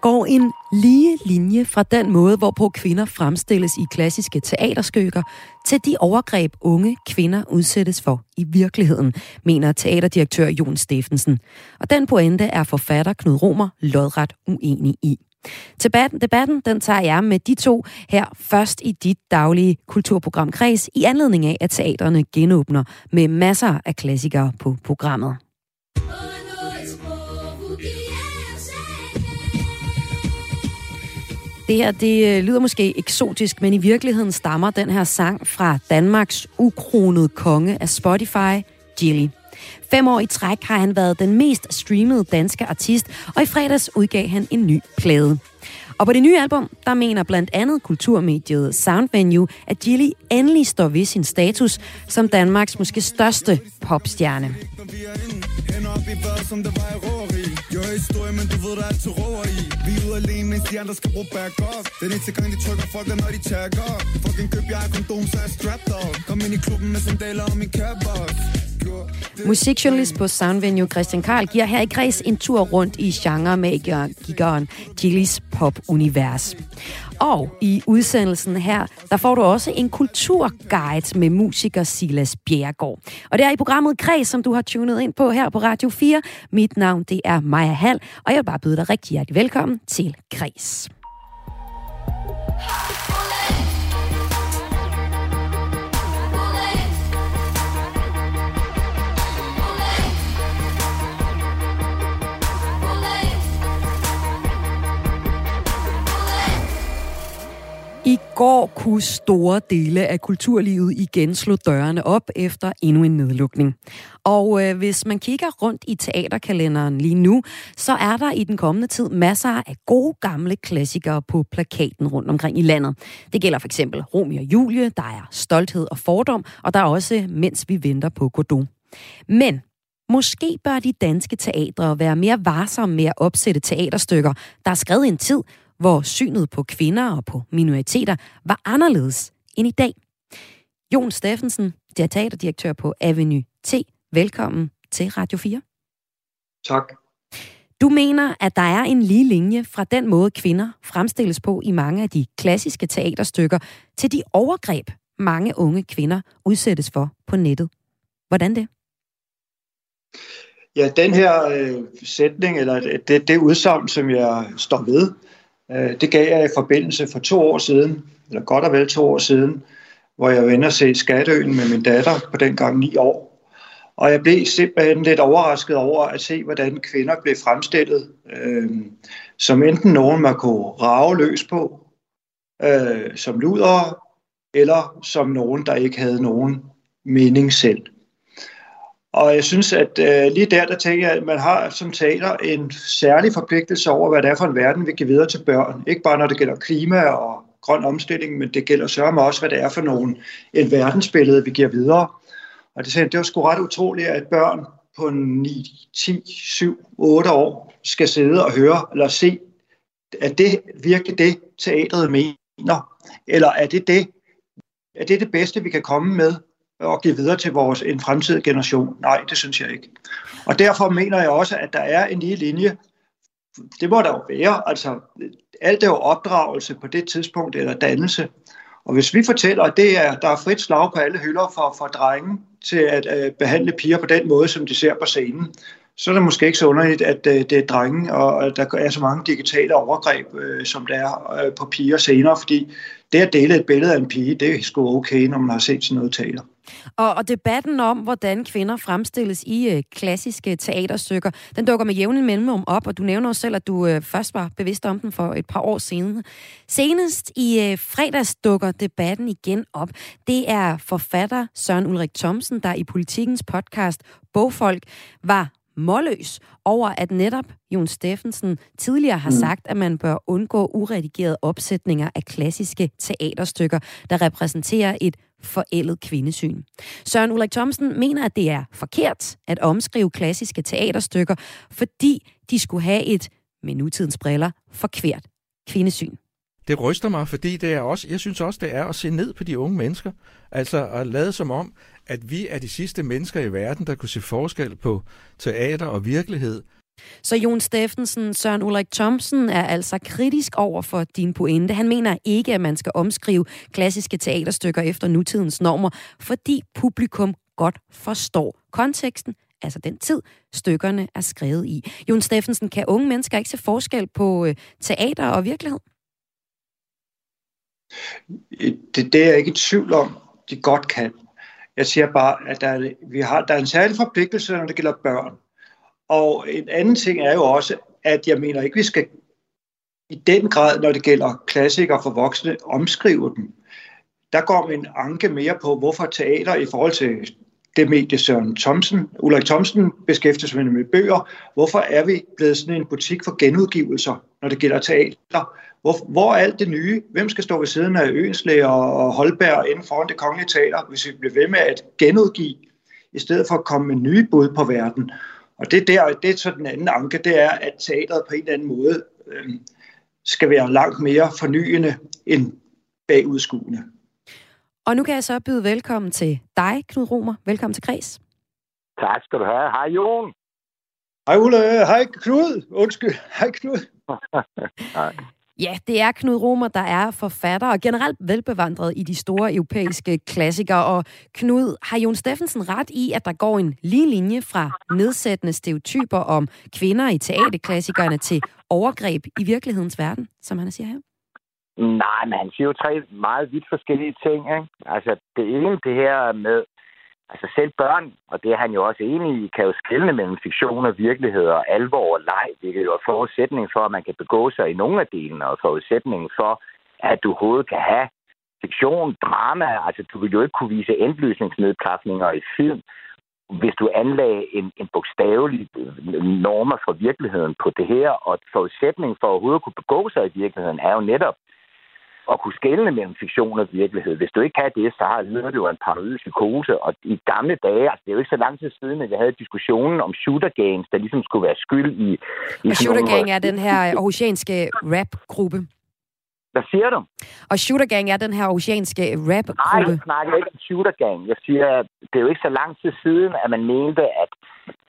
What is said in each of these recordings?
Går en lige linje fra den måde, hvorpå kvinder fremstilles i klassiske teaterstykker, til de overgreb unge kvinder udsættes for i virkeligheden, mener teaterdirektør Jon Steffensen. Og den pointe er forfatter Knud Romer lodret uenig i. Debatten, debatten den tager jeg med de to her først i dit daglige kulturprogram Kreds, i anledning af, at teaterne genåbner med masser af klassikere på programmet. Det her, det øh, lyder måske eksotisk, men i virkeligheden stammer den her sang fra Danmarks ukronede konge af Spotify, Jilly. Fem år i træk har han været den mest streamede danske artist, og i fredags udgav han en ny plade. Og på det nye album, der mener blandt andet kulturmediet Soundvenue, at Jilly endelig står ved sin status som Danmarks måske største popstjerne historie, men du ved, der er altid råer i. Vi er ude alene, mens de andre skal bruge backup. Den eneste gang, de trykker fucker, når de tagger Fucking køb jeg er kondom, så er strapped up. Kom ind i klubben med sandaler og min kærbos Musikjournalist på Soundvenue Christian Karl giver her i kreds en tur rundt i genre-gigeren Gillis pop-univers. Og i udsendelsen her, der får du også en kulturguide med musiker Silas Bjergård. Og det er i programmet Kreds, som du har tunet ind på her på Radio 4. Mit navn, det er Maja Hall, og jeg vil bare byde dig rigtig hjertelig velkommen til Kreds. I går kunne store dele af kulturlivet igen slå dørene op efter endnu en nedlukning. Og øh, hvis man kigger rundt i teaterkalenderen lige nu, så er der i den kommende tid masser af gode gamle klassikere på plakaten rundt omkring i landet. Det gælder for eksempel Romeo og Julie, der er Stolthed og Fordom, og der er også Mens vi venter på Godot. Men Måske bør de danske teatre være mere varsomme med at opsætte teaterstykker, der er skrevet i en tid, hvor synet på kvinder og på minoriteter var anderledes end i dag. Jon Steffensen, teaterdirektør på Avenue T. Velkommen til Radio 4. Tak. Du mener, at der er en lige linje fra den måde, kvinder fremstilles på i mange af de klassiske teaterstykker, til de overgreb, mange unge kvinder udsættes for på nettet. Hvordan det? Ja, den her øh, sætning, eller det, det udsagn, som jeg står ved, Øh, det gav jeg i forbindelse for to år siden, eller godt og vel to år siden, hvor jeg var inde og se Skatteøen med min datter på dengang ni år. Og jeg blev simpelthen lidt overrasket over at se, hvordan kvinder blev fremstillet, øh, som enten nogen, man kunne rave løs på, øh, som ludere, eller som nogen, der ikke havde nogen mening selv. Og jeg synes, at øh, lige der, der tænker jeg, at man har som teater en særlig forpligtelse over, hvad det er for en verden, vi giver videre til børn. Ikke bare når det gælder klima og grøn omstilling, men det gælder sørme også, hvad det er for nogen, en verdensbillede, vi giver videre. Og det, det var sgu ret utroligt, at børn på 9, 10, 7, 8 år skal sidde og høre eller se, er det virkelig det, teatret mener? Eller er det det, er det det bedste, vi kan komme med og give videre til vores en fremtidig generation. Nej, det synes jeg ikke. Og derfor mener jeg også, at der er en lige linje. Det må der jo være. Altså, alt er jo opdragelse på det tidspunkt, eller dannelse. Og hvis vi fortæller, at det er, der er frit slag på alle hylder for, for drenge til at øh, behandle piger på den måde, som de ser på scenen, så er det måske ikke så underligt, at øh, det er drenge, og og der er så mange digitale overgreb, øh, som der er øh, på piger senere, fordi det at dele et billede af en pige, det er sgu okay, når man har set sådan noget taler. Og, og debatten om, hvordan kvinder fremstilles i øh, klassiske teaterstykker, den dukker med jævne mellemrum op, og du nævner også selv, at du øh, først var bevidst om den for et par år siden. Senest i øh, fredags dukker debatten igen op. Det er forfatter Søren Ulrik Thomsen, der i Politikens podcast Bogfolk var målløs over, at netop Jon Steffensen tidligere har mm. sagt, at man bør undgå uredigerede opsætninger af klassiske teaterstykker, der repræsenterer et forældet kvindesyn. Søren Ulrik Thomsen mener, at det er forkert at omskrive klassiske teaterstykker, fordi de skulle have et, med nutidens briller, forkert kvindesyn. Det ryster mig, fordi det er også, jeg synes også, det er at se ned på de unge mennesker. Altså at lade som om, at vi er de sidste mennesker i verden, der kunne se forskel på teater og virkelighed. Så Jon Steffensen, Søren Ulrik Thomsen er altså kritisk over for din pointe. Han mener ikke, at man skal omskrive klassiske teaterstykker efter nutidens normer, fordi publikum godt forstår konteksten, altså den tid, stykkerne er skrevet i. Jon Steffensen, kan unge mennesker ikke se forskel på øh, teater og virkelighed? Det, det er jeg ikke i tvivl om, de godt kan. Jeg siger bare, at der er, vi har, der er en særlig forpligtelse, når det gælder børn. Og en anden ting er jo også, at jeg mener ikke, vi skal i den grad, når det gælder klassikere for voksne, omskrive dem. Der går min anke mere på, hvorfor teater i forhold til det medie Søren Thomsen, Ulrik Thomsen beskæftiger sig med bøger. Hvorfor er vi blevet sådan en butik for genudgivelser, når det gælder teater? Hvor, hvor er alt det nye? Hvem skal stå ved siden af Øenslæ og Holberg inden foran det kongelige teater, hvis vi bliver ved med at genudgive, i stedet for at komme med nye bud på verden? Og det, der, det er så den anden anke, det er, at teateret på en eller anden måde øh, skal være langt mere fornyende end bagudskuende. Og nu kan jeg så byde velkommen til dig, Knud Romer. Velkommen til Kreds. Tak skal du have. Hej, Jon. Hej, Ulle. Hej, Knud. Undskyld. Hej, Knud. Hej. Ja, det er Knud Romer, der er forfatter og generelt velbevandret i de store europæiske klassikere. Og Knud, har Jon Steffensen ret i, at der går en lige linje fra nedsættende stereotyper om kvinder i teaterklassikerne til overgreb i virkelighedens verden, som han siger her? Nej, men han siger jo tre meget vidt forskellige ting. Ikke? Altså, det ene, det her med, altså selv børn, og det er han jo også enig i, kan jo skille mellem fiktion og virkelighed og alvor og leg, Det er jo forudsætning for, at man kan begå sig i nogle af delene, og forudsætningen for, at du overhovedet kan have fiktion, drama, altså du vil jo ikke kunne vise indlysningsnedklapninger i film, hvis du anlagde en, en bogstavelig normer for virkeligheden på det her, og forudsætningen for at overhovedet kunne begå sig i virkeligheden er jo netop, at kunne skelne mellem fiktion og virkelighed. Hvis du ikke kan det, så har du jo en paranoid psykose. Og i gamle dage, altså det er jo ikke så lang tid siden, at vi havde diskussionen om shooter gangs, der ligesom skulle være skyld i... i og shooter gang er den her aarhusianske rap-gruppe. Hvad siger du? Og Shooter Gang er den her oceanske rap-gruppe. Nej, jeg snakker ikke om Shooter Gang. Jeg siger, det er jo ikke så lang tid siden, at man mente, at,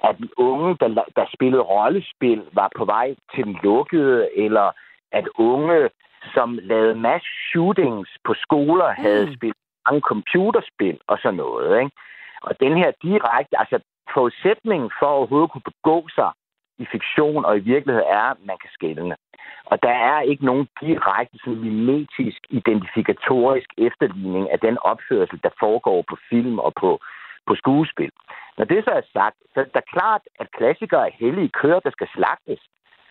at unge, der, der spillede rollespil, var på vej til den lukkede, eller at unge som lavede mass shootings på skoler, mm. havde spillet mange computerspil og sådan noget. Ikke? Og den her direkte, altså forudsætningen for at overhovedet kunne begå sig i fiktion og i virkelighed er, at man kan skælne. Og der er ikke nogen direkte sådan mimetisk identifikatorisk efterligning af den opførsel, der foregår på film og på, på skuespil. Når det så er sagt, så er det klart, at klassikere er hellige køer, der skal slagtes.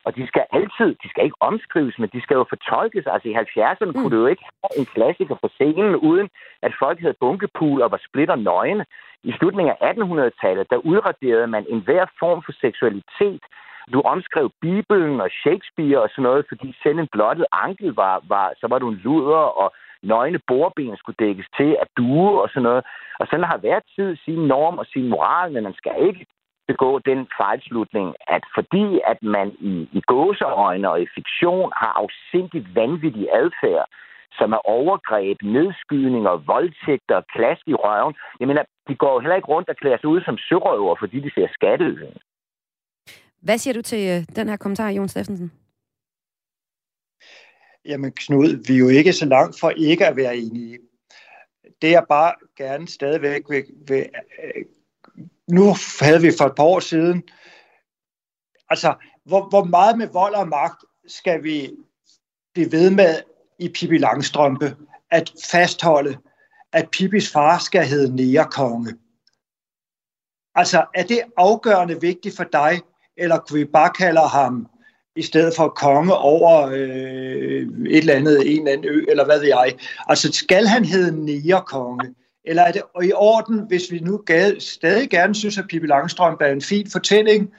Og de skal altid, de skal ikke omskrives, men de skal jo fortolkes. Altså i 70'erne mm. kunne du jo ikke have en klassiker på scenen, uden at folk havde bunkepool og var splitter nøgne. I slutningen af 1800-tallet, der udraderede man enhver form for seksualitet. Du omskrev Bibelen og Shakespeare og sådan noget, fordi selv en blottet ankel var, var så var du en luder, og nøgne bordben skulle dækkes til at due og sådan noget. Og sådan har hver tid sin norm og sin moral, men man skal ikke begå den fejlslutning, at fordi at man i, i gåseøjne og i fiktion har afsindigt vanvittig adfærd, som er overgreb, nedskydninger, voldtægter, klask i røven. Jeg mener, de går jo heller ikke rundt og klæder sig ud som sørøver, fordi de ser skatteøvning. Hvad siger du til øh, den her kommentar, Jon Steffensen? Jamen Knud, vi er jo ikke så langt for ikke at være enige. Det jeg bare gerne stadigvæk vil, vil nu havde vi for et par år siden, altså, hvor, hvor meget med vold og magt skal vi blive ved med i Pippi Langstrømpe at fastholde, at Pippis far skal hedde Nærekonge? Altså, er det afgørende vigtigt for dig, eller kunne vi bare kalde ham i stedet for konge over øh, et eller andet, en eller anden ø, eller hvad ved jeg? Altså, skal han hedde Nærekonge? Eller er det i orden, hvis vi nu stadig gerne synes, at Pippi Langstrømpe er en fin fortælling,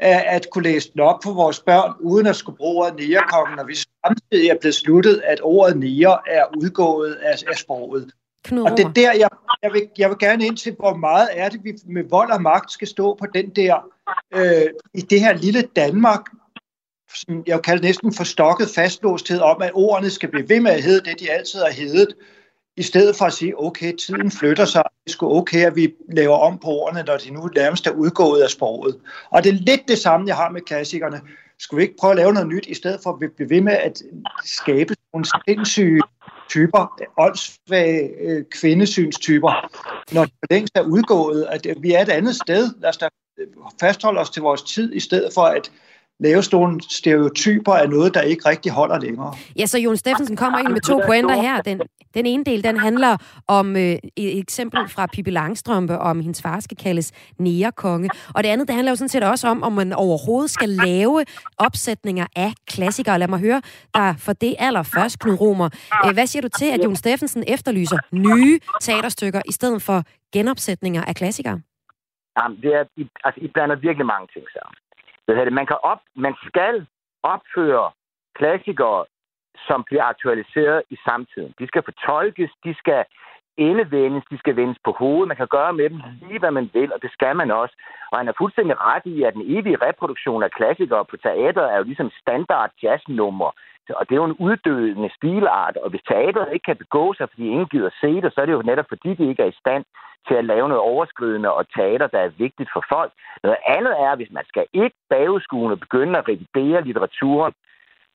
at kunne læse den op for vores børn, uden at skulle bruge ordet nærekongen, og vi samtidig er blevet sluttet, at ordet nære er udgået af, af sproget. Knud og det er der, jeg, jeg, vil, jeg vil gerne ind til, hvor meget er det, vi med vold og magt skal stå på den der, øh, i det her lille Danmark, som jeg kalder næsten forstokket fastlåsthed om, at ordene skal blive ved med at hedde det, de altid har heddet, i stedet for at sige, okay, tiden flytter sig, det skulle sgu okay, at vi laver om på ordene, når de nu nærmest er udgået af sproget. Og det er lidt det samme, jeg har med klassikerne. Skulle vi ikke prøve at lave noget nyt, i stedet for at blive ved med at skabe nogle sindssyge typer, åndssvage øh, kvindesynstyper, når de længst er udgået, at vi er et andet sted. Lad os da øh, fastholde os til vores tid, i stedet for at lave nogle stereotyper af noget, der ikke rigtig holder længere. Ja, så Jon Steffensen kommer ind med to pointer her. Den, den ene del, den handler om øh, et eksempel fra Pippi Langstrømpe, om hendes far skal kaldes nærekonge. Og det andet, det handler jo sådan set også om, om man overhovedet skal lave opsætninger af klassikere. Lad mig høre dig for det allerførst, Knud Romer. Øh, hvad siger du til, at Jon Steffensen efterlyser nye teaterstykker i stedet for genopsætninger af klassikere? Jamen, det er, altså, I blander virkelig mange ting sammen. Det, man, kan op, man skal opføre klassikere, som bliver aktualiseret i samtiden. De skal fortolkes, de skal endevendes, de skal vendes på hovedet. Man kan gøre med dem lige, hvad man vil, og det skal man også. Og han er fuldstændig ret i, at den evige reproduktion af klassikere på teater er jo ligesom standard jazznummer. Og det er jo en uddødende stilart, og hvis teateret ikke kan begå sig, fordi ingen gider se det, så er det jo netop fordi, de ikke er i stand til at lave noget overskridende og teater, der er vigtigt for folk. Noget andet er, hvis man skal ikke bageskuende begynde at revidere litteraturen,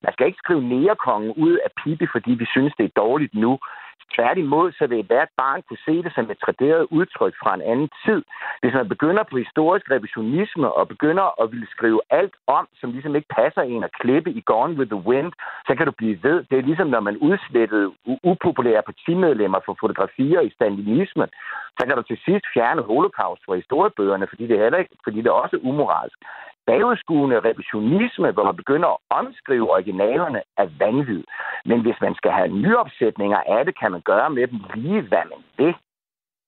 man skal ikke skrive nærekongen ud af Pippi, fordi vi synes, det er dårligt nu. Tværtimod, så vil hvert barn kunne se det som et traderet udtryk fra en anden tid. Hvis man begynder på historisk revisionisme og begynder at ville skrive alt om, som ligesom ikke passer en at klippe i Gone with the Wind, så kan du blive ved. Det er ligesom, når man udslettede upopulære partimedlemmer for fotografier i stalinismen, så kan du til sidst fjerne holocaust fra historiebøgerne, fordi det, er heller ikke, fordi det er også umoralsk bagudskuende revisionisme, hvor man begynder at omskrive originalerne, er vanvid. Men hvis man skal have nyopsætninger af det, kan man gøre med dem lige, hvad man vil.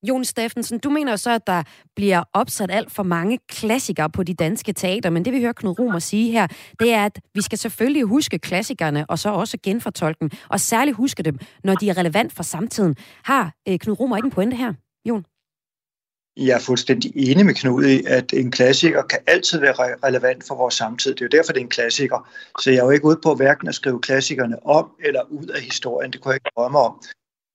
Jon Steffensen, du mener så, at der bliver opsat alt for mange klassikere på de danske teater, men det vi hører Knud Romer sige her, det er, at vi skal selvfølgelig huske klassikerne, og så også genfortolke dem, og særligt huske dem, når de er relevant for samtiden. Har øh, Knud Romer ikke en pointe her, Jon? Jeg er fuldstændig enig med Knud i, at en klassiker kan altid være relevant for vores samtid. Det er jo derfor, det er en klassiker. Så jeg er jo ikke ude på hverken at skrive klassikerne om eller ud af historien. Det kunne jeg ikke drømme om.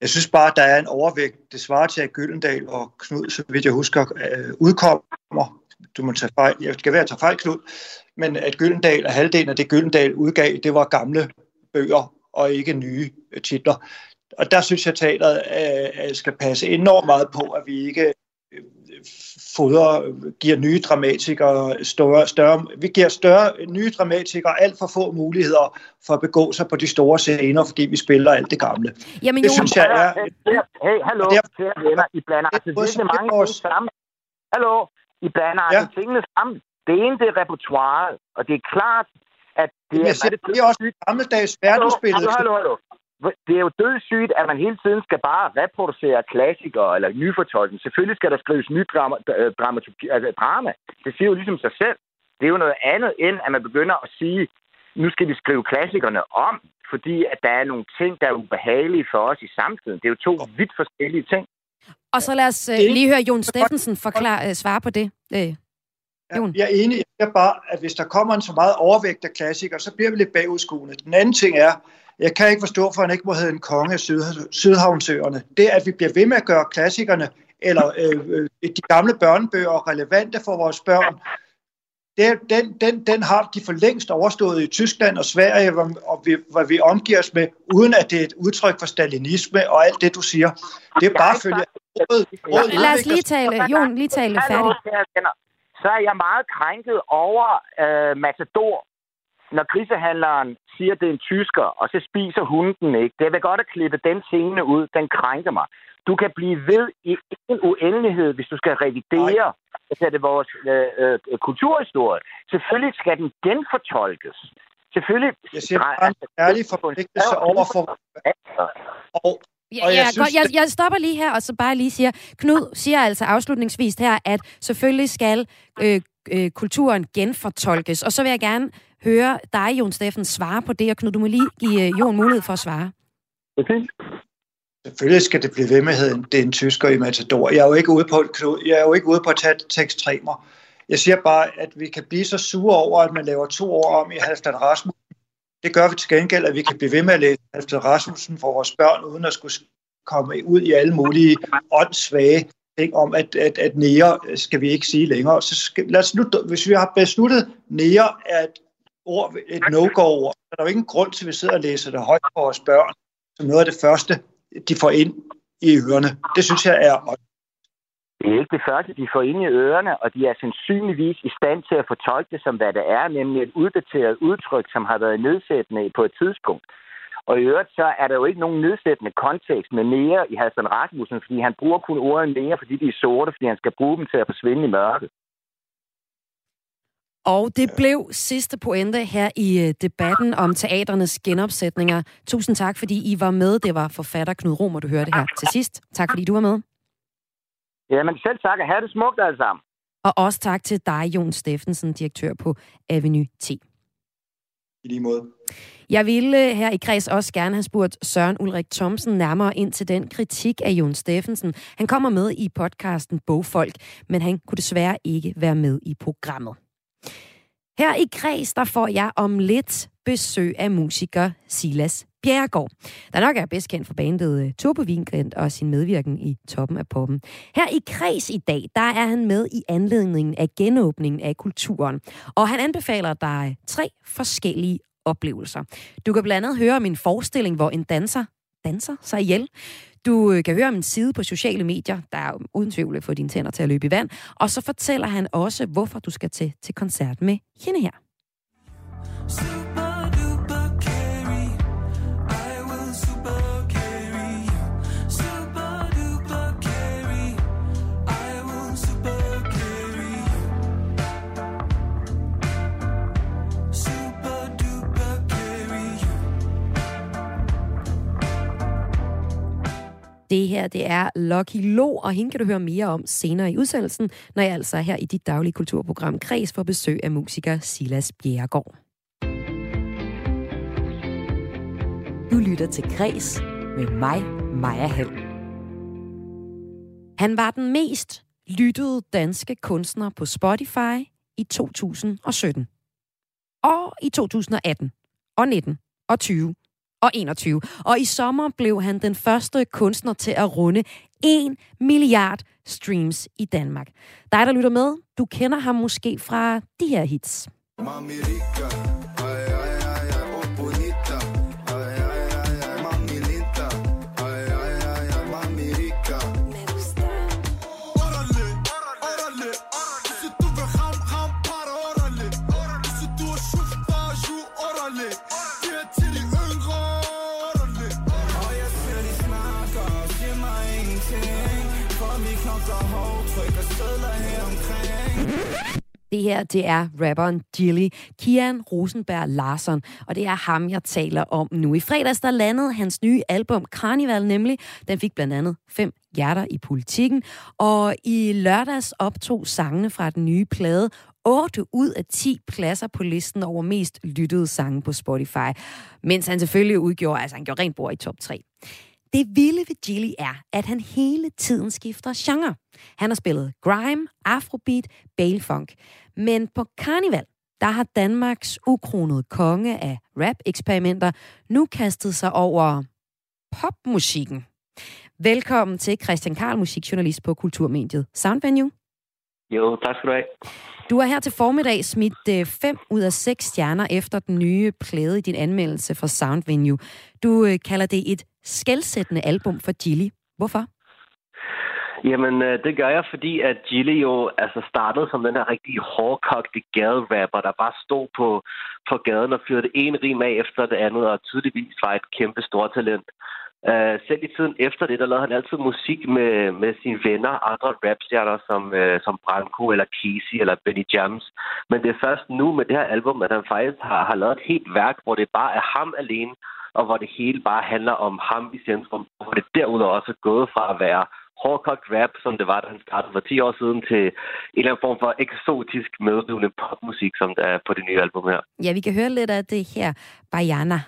Jeg synes bare, at der er en overvægt. Det svarer til, at Gyldendal og Knud, så vidt jeg husker, øh, udkommer. Du må tage fejl. Jeg skal være at tage fejl, Knud. Men at Gyldendal og halvdelen af det, Gyldendal udgav, det var gamle bøger og ikke nye øh, titler. Og der synes jeg, at teateret øh, skal passe enormt meget på, at vi ikke fodrer, giver nye dramatikere større, større, vi giver større nye dramatikere alt for få muligheder for at begå sig på de store scener, fordi vi spiller alt det gamle. Jamen, det jo, synes jeg er... Hey, hallo, kære venner, I blander altså virkelig mange ting sammen. Hallo, I blander altså ja. tingene sammen. Det ene, det er repertoire, og det er klart, at det er... det, det er også gammeldags verdensbillede. Hallo, hallo, hallo det er jo dødssygt, at man hele tiden skal bare reproducere klassikere eller nyfortolken. Selvfølgelig skal der skrives ny drama, øh, dramaturgi, altså drama. Det siger jo ligesom sig selv. Det er jo noget andet, end at man begynder at sige, nu skal vi skrive klassikerne om, fordi at der er nogle ting, der er ubehagelige for os i samtiden. Det er jo to vidt forskellige ting. Og så lad os uh, lige høre Jon Steffensen forklare, uh, svare på det. Uh, Jon. Jeg er enig i bare, at hvis der kommer en så meget overvægt af klassikere, så bliver vi lidt bagudskuende. Den anden ting er, jeg kan ikke forstå, for han ikke må hedde en konge af Syd, Sydhavnsøerne. Det, at vi bliver ved med at gøre klassikerne eller øh, øh, de gamle børnebøger relevante for vores børn, det, den, den, den har de for længst overstået i Tyskland og Sverige, hvor, og vi, hvor vi omgiver os med, uden at det er et udtryk for stalinisme og alt det, du siger. Det er bare følge Lad os lige tale, Jon, lige tale færdigt. Så er jeg meget krænket over øh, Matador, når grisehandleren siger, at det er en tysker, og så spiser hunden den ikke. Det vil godt at klippe den scene ud. Den krænker mig. Du kan blive ved i en uendelighed, hvis du skal revidere altså, det vores øh, øh, kulturhistorie. Selvfølgelig skal den genfortolkes. Selvfølgelig... Jeg siger bare en ærlig forpligtelse over for... Og Ja, og jeg, ja, synes. Jeg, jeg stopper lige her, og så bare lige siger, Knud siger altså afslutningsvis her, at selvfølgelig skal øh, øh, kulturen genfortolkes. Og så vil jeg gerne høre dig, Jon Steffen, svare på det, og Knud, du må lige give øh, Jon mulighed for at svare. Okay. Selvfølgelig skal det blive ved med, at det er en tysker i Matador. Jeg er jo ikke ude på, Knud, jeg er jo ikke ude på at tage til ekstremer. Jeg siger bare, at vi kan blive så sure over, at man laver to år om i Halvdan Rasmussen. Det gør vi til gengæld, at vi kan blive ved med at læse Halvdan Rasmussen for vores børn, uden at skulle komme ud i alle mulige åndssvage ting om, at, at, at nære skal vi ikke sige længere. Så skal, lad os nu, hvis vi har besluttet nære er et, ord, et no-go-ord, så er der jo ingen grund til, at vi sidder og læser det højt for vores børn, som noget af det første, de får ind i ørerne. Det synes jeg er det er ikke det første, de får ind i ørerne, og de er sandsynligvis i stand til at fortolke det som, hvad det er, nemlig et uddateret udtryk, som har været nedsættende på et tidspunkt. Og i øvrigt, så er der jo ikke nogen nedsættende kontekst med mere i Hassan Rasmussen, fordi han bruger kun ordet mere, fordi de er sorte, fordi han skal bruge dem til at forsvinde i mørket. Og det blev sidste pointe her i øh, debatten om teaternes genopsætninger. Tusind tak, fordi I var med. Det var forfatter Knud Romer, du hørte her til sidst. Tak, fordi du var med. Jamen selv tak, og have det smukt alle sammen. Og også tak til dig, Jon Steffensen, direktør på Avenue T. I lige måde. Jeg ville her i kreds også gerne have spurgt Søren Ulrik Thomsen nærmere ind til den kritik af Jon Steffensen. Han kommer med i podcasten Bogfolk, men han kunne desværre ikke være med i programmet. Her i kreds, der får jeg om lidt besøg af musiker Silas Bjerregaard, der nok er bedst kendt for bandet øh, Turbo Vingrind og sin medvirken i toppen af poppen. Her i kreds i dag, der er han med i anledningen af genåbningen af kulturen, og han anbefaler dig tre forskellige oplevelser. Du kan blandt andet høre min forestilling, hvor en danser danser sig ihjel. Du øh, kan høre om en side på sociale medier, der er uden tvivl få dine tænder til at løbe i vand. Og så fortæller han også, hvorfor du skal til, til koncert med hende her. Det her, det er Lucky Lo, og hende kan du høre mere om senere i udsendelsen, når jeg altså er her i dit daglige kulturprogram Kreds for besøg af musiker Silas Bjerregaard. Du lytter til Kreds med mig, Maja Hall. Han var den mest lyttede danske kunstner på Spotify i 2017. Og i 2018 og 19 og 20 og 21. Og i sommer blev han den første kunstner til at runde 1 milliard streams i Danmark. Dig, der lytter med, du kender ham måske fra de her hits. Mamirika. Det her, det er rapperen Gilly, Kian Rosenberg Larsen, og det er ham, jeg taler om nu. I fredags, der landede hans nye album Carnival nemlig. Den fik blandt andet fem hjerter i politikken, og i lørdags optog sangene fra den nye plade 8 ud af 10 pladser på listen over mest lyttede sange på Spotify, mens han selvfølgelig udgjorde, altså han gjorde rent bord i top 3. Det vilde ved Gilly er, at han hele tiden skifter genre. Han har spillet grime, afrobeat, balefunk. Men på Carnival, der har Danmarks ukronede konge af rap-eksperimenter nu kastet sig over popmusikken. Velkommen til Christian Karl, musikjournalist på Kulturmediet Soundvenue. Jo, tak skal du have. Du har her til formiddag smidt 5 øh, ud af 6 stjerner efter den nye plade i din anmeldelse for Soundvenue. Du øh, kalder det et skældsættende album for Gilly. Hvorfor? Jamen, øh, det gør jeg, fordi at Gilly jo altså startede som den her rigtig hårdkogte gaderapper, der bare stod på, på gaden og fyrede det ene rim af efter det andet, og tydeligvis var et kæmpe stort talent. Uh, øh, selv i tiden efter det, der lavede han altid musik med, med sine venner, andre rapstjerner som, uh, som Branko eller Casey eller Benny Jams. Men det er først nu med det her album, at han faktisk har, har lavet et helt værk, hvor det bare er ham alene, og hvor det hele bare handler om ham i centrum, og hvor det derudover også er gået fra at være hårdkogt rap, som det var, da han startede for 10 år siden, til en eller anden form for eksotisk medrivende popmusik, som der er på det nye album her. Ja, vi kan høre lidt af det her. Bayana.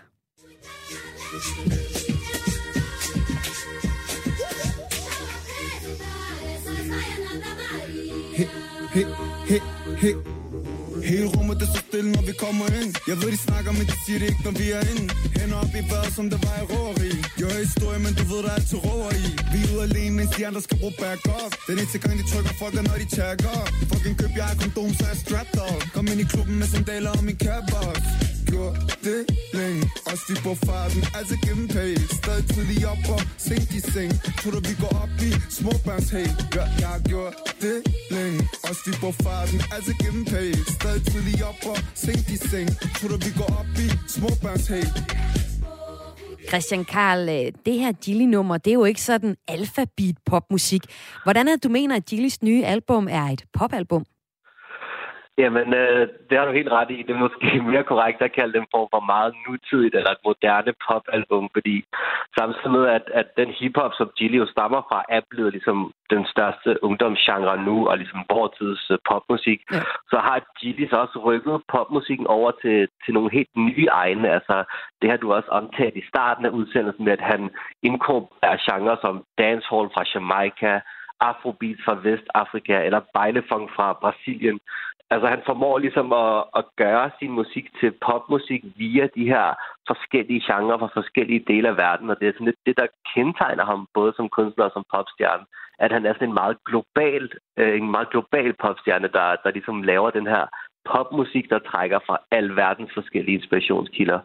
Hey, hey, hey, hey. Hele rummet er så stille, når vi kommer ind. Jeg ved, de snakker, men de siger det ikke, når vi er inde. Hænder op i vejret, som der var i råeri Jeg hører historie, men du ved, der er altid råer i. Vi er ude alene, mens de andre skal bruge back up Den eneste gang, de trykker folk, når de tjekker. Fucking køb jeg er kondom, så er strapped up Kom ind i klubben med sandaler og min cabbox gjort det længe. Også vi på farten, altså gennem pay Stadig tidlig op og sent i seng. Tror du vi går op i småbørns hey Ja, jeg har gjort det længe. Også vi på farten, altså gennem pay Stadig tidlig op og sent i seng. Tror du vi går op i småbørns hey Christian Karl, øh, det her Gilly-nummer, det er jo ikke sådan alfabet popmusik. Hvordan er det, du mener, at Gillys nye album er et popalbum? Jamen, øh, det har du helt ret i. Det er måske mere korrekt at kalde dem for, for meget nutidigt eller et moderne popalbum, fordi samtidig med, at, at den hiphop, som Gilly jo stammer fra, er blevet ligesom den største ungdomsgenre nu, og ligesom vortids uh, popmusik, ja. så har Gilly så også rykket popmusikken over til, til nogle helt nye egne. Altså, det har du også omtalt i starten af udsendelsen med, at han inkorporerer genrer som dancehall fra Jamaica, afrobeat fra Vestafrika eller bejlefunk fra Brasilien. Altså han formår ligesom at, at gøre sin musik til popmusik via de her forskellige genrer fra forskellige dele af verden, og det er sådan lidt det, der kendetegner ham både som kunstner og som popstjerne, at han er sådan en meget global, øh, en meget global popstjerne, der, der ligesom laver den her popmusik, der trækker fra al verdens forskellige inspirationskilder.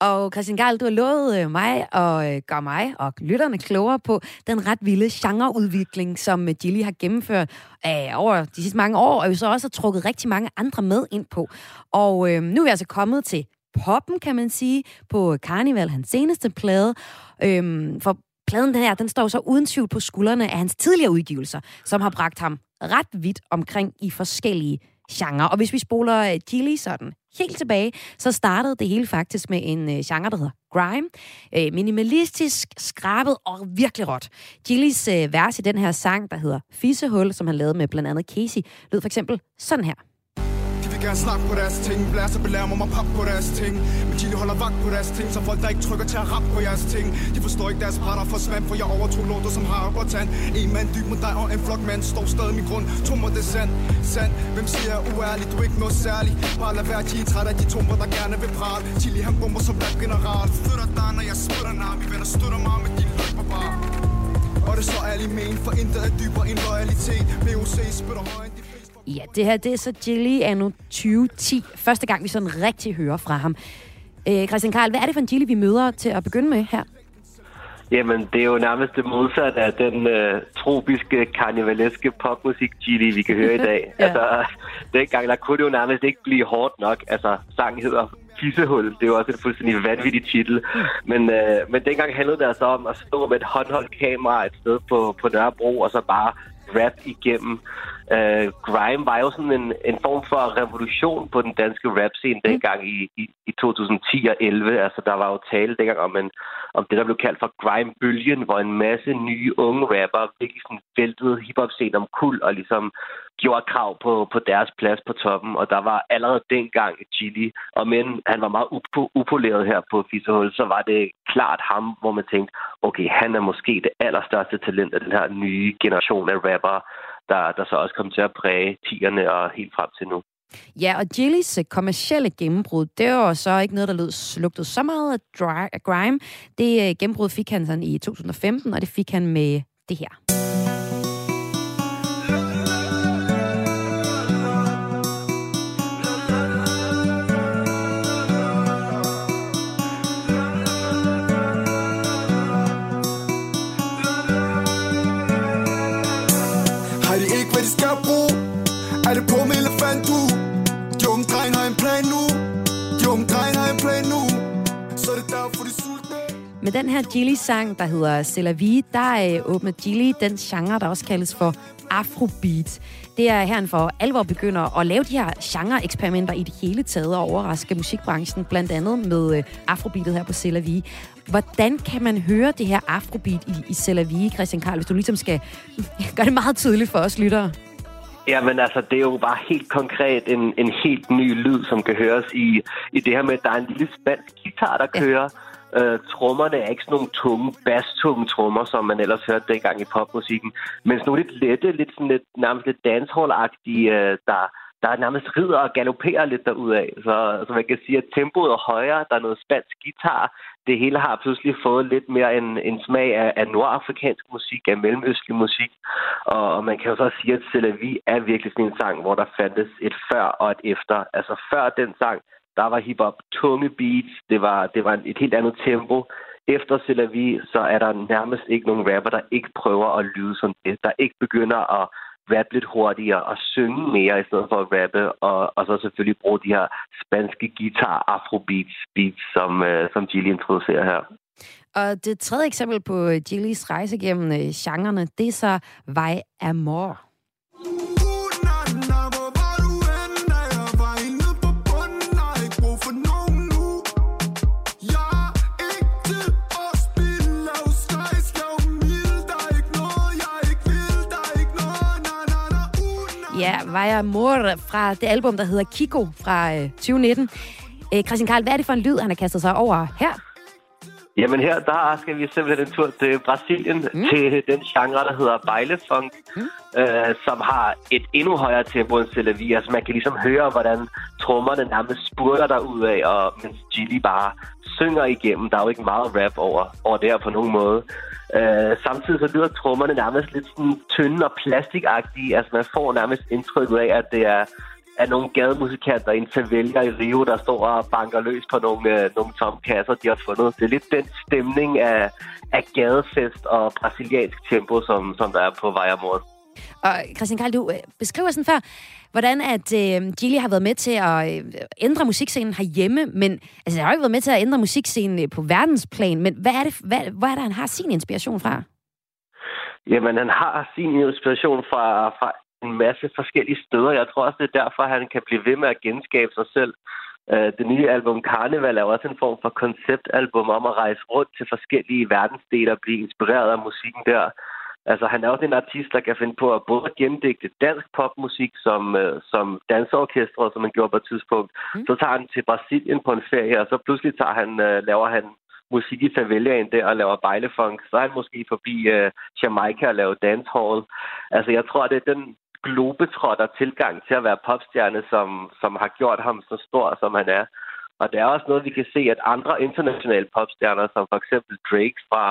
Og Christian Geil, du har lovet øh, mig og øh, gør mig og lytterne klogere på den ret vilde genreudvikling, som øh, Gilly har gennemført øh, over de sidste mange år, og jo så også har trukket rigtig mange andre med ind på. Og øh, nu er vi altså kommet til poppen, kan man sige, på Carnival, hans seneste plade. Øh, for pladen den her, den står så uden tvivl på skuldrene af hans tidligere udgivelser, som har bragt ham ret vidt omkring i forskellige genre. Og hvis vi spoler øh, Gilly sådan helt tilbage, så startede det hele faktisk med en øh, genre, der hedder grime. Øh, minimalistisk, skrabet og virkelig råt. Chilis øh, vers i den her sang, der hedder Fissehul, som han lavede med blandt andet Casey, lød for eksempel sådan her gerne snakke på deres ting. Blære sig mig mig pap på deres ting. Men de holder vagt på deres ting Så folk der ikke trykker til at rap på jeres ting. De forstår ikke deres parter for svand For jeg overtog lortet som har og tand. En mand dyb mod dig og en flok mand Står stadig min grund. Tummer det sand Sand. Hvem siger jeg uærlig Du er ikke noget særligt? Bare lad være de er træt af de tumper der gerne vil prale. Chili han bomber som rap general Flytter dig når jeg smutter nar Vi venner støtter mig med din løber bare. Og det så ærligt men, for intet er dybere end loyalitet. BOC spytter højere Ja, det her det er så Gilly anno 2010. Første gang, vi sådan rigtig hører fra ham. Øh, Christian Karl, hvad er det for en Gilly, vi møder til at begynde med her? Jamen, det er jo nærmest det modsatte af den øh, tropiske, karnevaleske popmusik Gilly, vi kan høre i dag. ja. Altså, dengang, der kunne det jo nærmest ikke blive hårdt nok. Altså, sangen hedder Fissehul. Det er jo også en fuldstændig vanvittig titel. Men, øh, men dengang handlede det altså om at stå med et håndholdt kamera et sted på, på Nørrebro, og så bare rap igennem. Uh, grime var jo sådan en, en form for revolution på den danske rap-scene mm. dengang i, i, i 2010 og 11. Altså, der var jo tale dengang om, en, om det, der blev kaldt for grime-bølgen, hvor en masse nye unge rapper virkelig sådan væltede hiphop-scenen om kul og ligesom gjorde krav på, på deres plads på toppen. Og der var allerede dengang Chili, og men han var meget upo- upoleret her på Fisehul, så var det klart ham, hvor man tænkte, okay, han er måske det allerstørste talent af den her nye generation af rapper, der, der så også kom til at præge tierne og helt frem til nu. Ja, og Jillys øh, kommercielle gennembrud, det var så ikke noget, der lød, lugtede så meget af, grime. Det øh, gennembrud fik han sådan i 2015, og det fik han med det her. Den her Gilly-sang, der hedder C'est la vie, der øh, åbner Gilly den genre, der også kaldes for Afrobeat. Det er her, han for alvor begynder at lave de her genre-eksperimenter i det hele taget og overraske musikbranchen, blandt andet med øh, Afrobeatet her på C'est la vie. Hvordan kan man høre det her Afrobeat i, i C'est la vie, Christian Karl, hvis du ligesom skal gøre det meget tydeligt for os lyttere? Jamen altså, det er jo bare helt konkret en, en helt ny lyd, som kan høres i, i det her med, at der er en lille spansk guitar, der kører. Ja Øh, trommerne er ikke sådan nogle tunge, basstunge trommer, som man ellers hørte dengang i popmusikken, men sådan nogle lidt lette, lidt sådan lidt, nærmest lidt dancehall-agtige, øh, der, der nærmest rider og galopperer lidt derudad. Så, så man kan sige, at tempoet er højere, der er noget spansk guitar. Det hele har pludselig fået lidt mere en, en smag af, af nordafrikansk musik, af mellemøstlig musik. Og, og man kan jo så sige, at Selavi er virkelig sådan en sang, hvor der fandtes et før og et efter. Altså før den sang, der var hiphop tunge beats, det var, det var et helt andet tempo. Efter Selavi, så er der nærmest ikke nogen rapper, der ikke prøver at lyde som det, der ikke begynder at rappe lidt hurtigere og synge mere i stedet for at rappe, og, og så selvfølgelig bruge de her spanske guitar afrobeats, beats, som, øh, som Gilly introducerer her. Og det tredje eksempel på øh, Gillys rejse gennem øh, genrerne, det er så Vej Amor. Vaya Mor fra det album, der hedder Kiko fra øh, 2019. Øh, Christian Karl, hvad er det for en lyd, han har kastet sig over her? Jamen her, der skal vi simpelthen en tur til Brasilien, mm. til den genre, der hedder bejlefunk, mm. øh, som har et endnu højere tempo end Selavi. Altså man kan ligesom høre, hvordan trommerne nærmest spurter der af, og mens Gilly bare synger igennem. Der er jo ikke meget rap over, over det her på nogen måde. Øh, samtidig så lyder trommerne nærmest lidt sådan tynde og plastikagtige. Altså man får nærmest indtryk af, at det er, er nogle gademusikanter i en favela i Rio, der står og banker løs på nogle, øh, nogle tomme kasser, de har fundet. Det er lidt den stemning af, af gadefest og brasiliansk tempo, som, som der er på Vejamort. Og Christian Karl, du øh, beskriver sådan før, hvordan at øh, Gilly har været med til at øh, ændre musikscenen herhjemme, men altså, han har jo ikke været med til at ændre musikscenen øh, på verdensplan, men hvad er det, hvad, hvor er det, han har sin inspiration fra? Jamen, han har sin inspiration fra, fra en masse forskellige steder. Jeg tror også, det er derfor, han kan blive ved med at genskabe sig selv. Øh, det nye album Carnival er også en form for konceptalbum om at rejse rundt til forskellige verdensdele og blive inspireret af musikken der. Altså, han er også en artist, der kan finde på at både gennemdigte dansk popmusik som, øh, som danseorkestret, som han gjorde på et tidspunkt. Mm. Så tager han til Brasilien på en ferie, og så pludselig tager han, øh, laver han musik i favelaen der og laver bejlefunk. Så er han måske forbi øh, Jamaica og laver dancehall. Altså, jeg tror, det er den globetrotter tilgang til at være popstjerne, som, som har gjort ham så stor, som han er. Og der er også noget, vi kan se, at andre internationale popstjerner, som for eksempel Drake fra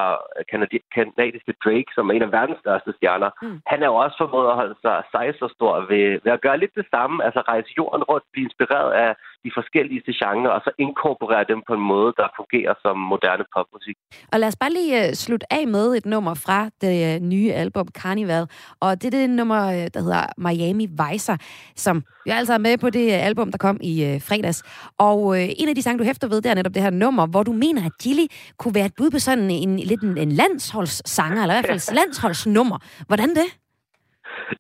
kanadi- kanadiske Drake, som er en af verdens største stjerner, mm. han er jo også formået at holde sig, sig så stor ved, ved at gøre lidt det samme, altså rejse jorden rundt, blive inspireret af de forskellige genrer, og så inkorporere dem på en måde, der fungerer som moderne popmusik. Og lad os bare lige uh, slutte af med et nummer fra det uh, nye album Carnival, og det er det nummer, der hedder Miami Vicer, som jeg altså er med på det album, der kom i uh, fredags. Og en af de sange, du hæfter ved, det er netop det her nummer, hvor du mener, at Gilly kunne være et bud på sådan en, lidt en, en landsholdssanger, eller i hvert fald landsholdsnummer. Hvordan det?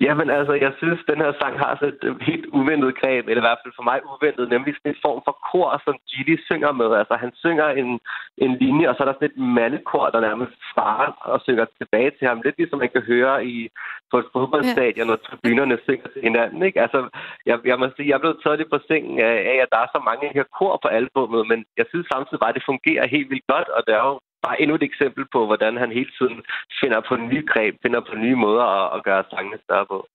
Jamen altså, jeg synes, den her sang har så et helt uventet greb, eller i hvert fald for mig uventet, nemlig sådan en form for kor, som Gilly synger med. Altså, han synger en, en linje, og så er der sådan et mandekor, der nærmest svarer og synger tilbage til ham. Lidt ligesom man kan høre i, på et fodboldstadion, når tribunerne synger til hinanden. Ikke? Altså, jeg, jeg må sige, jeg er blevet taget lidt på sengen af, at der er så mange her kor på albummet, men jeg synes samtidig bare, at det fungerer helt vildt godt, og det er jo bare endnu et eksempel på, hvordan han hele tiden finder på nye greb, finder på nye måder at, at gøre sangene større på.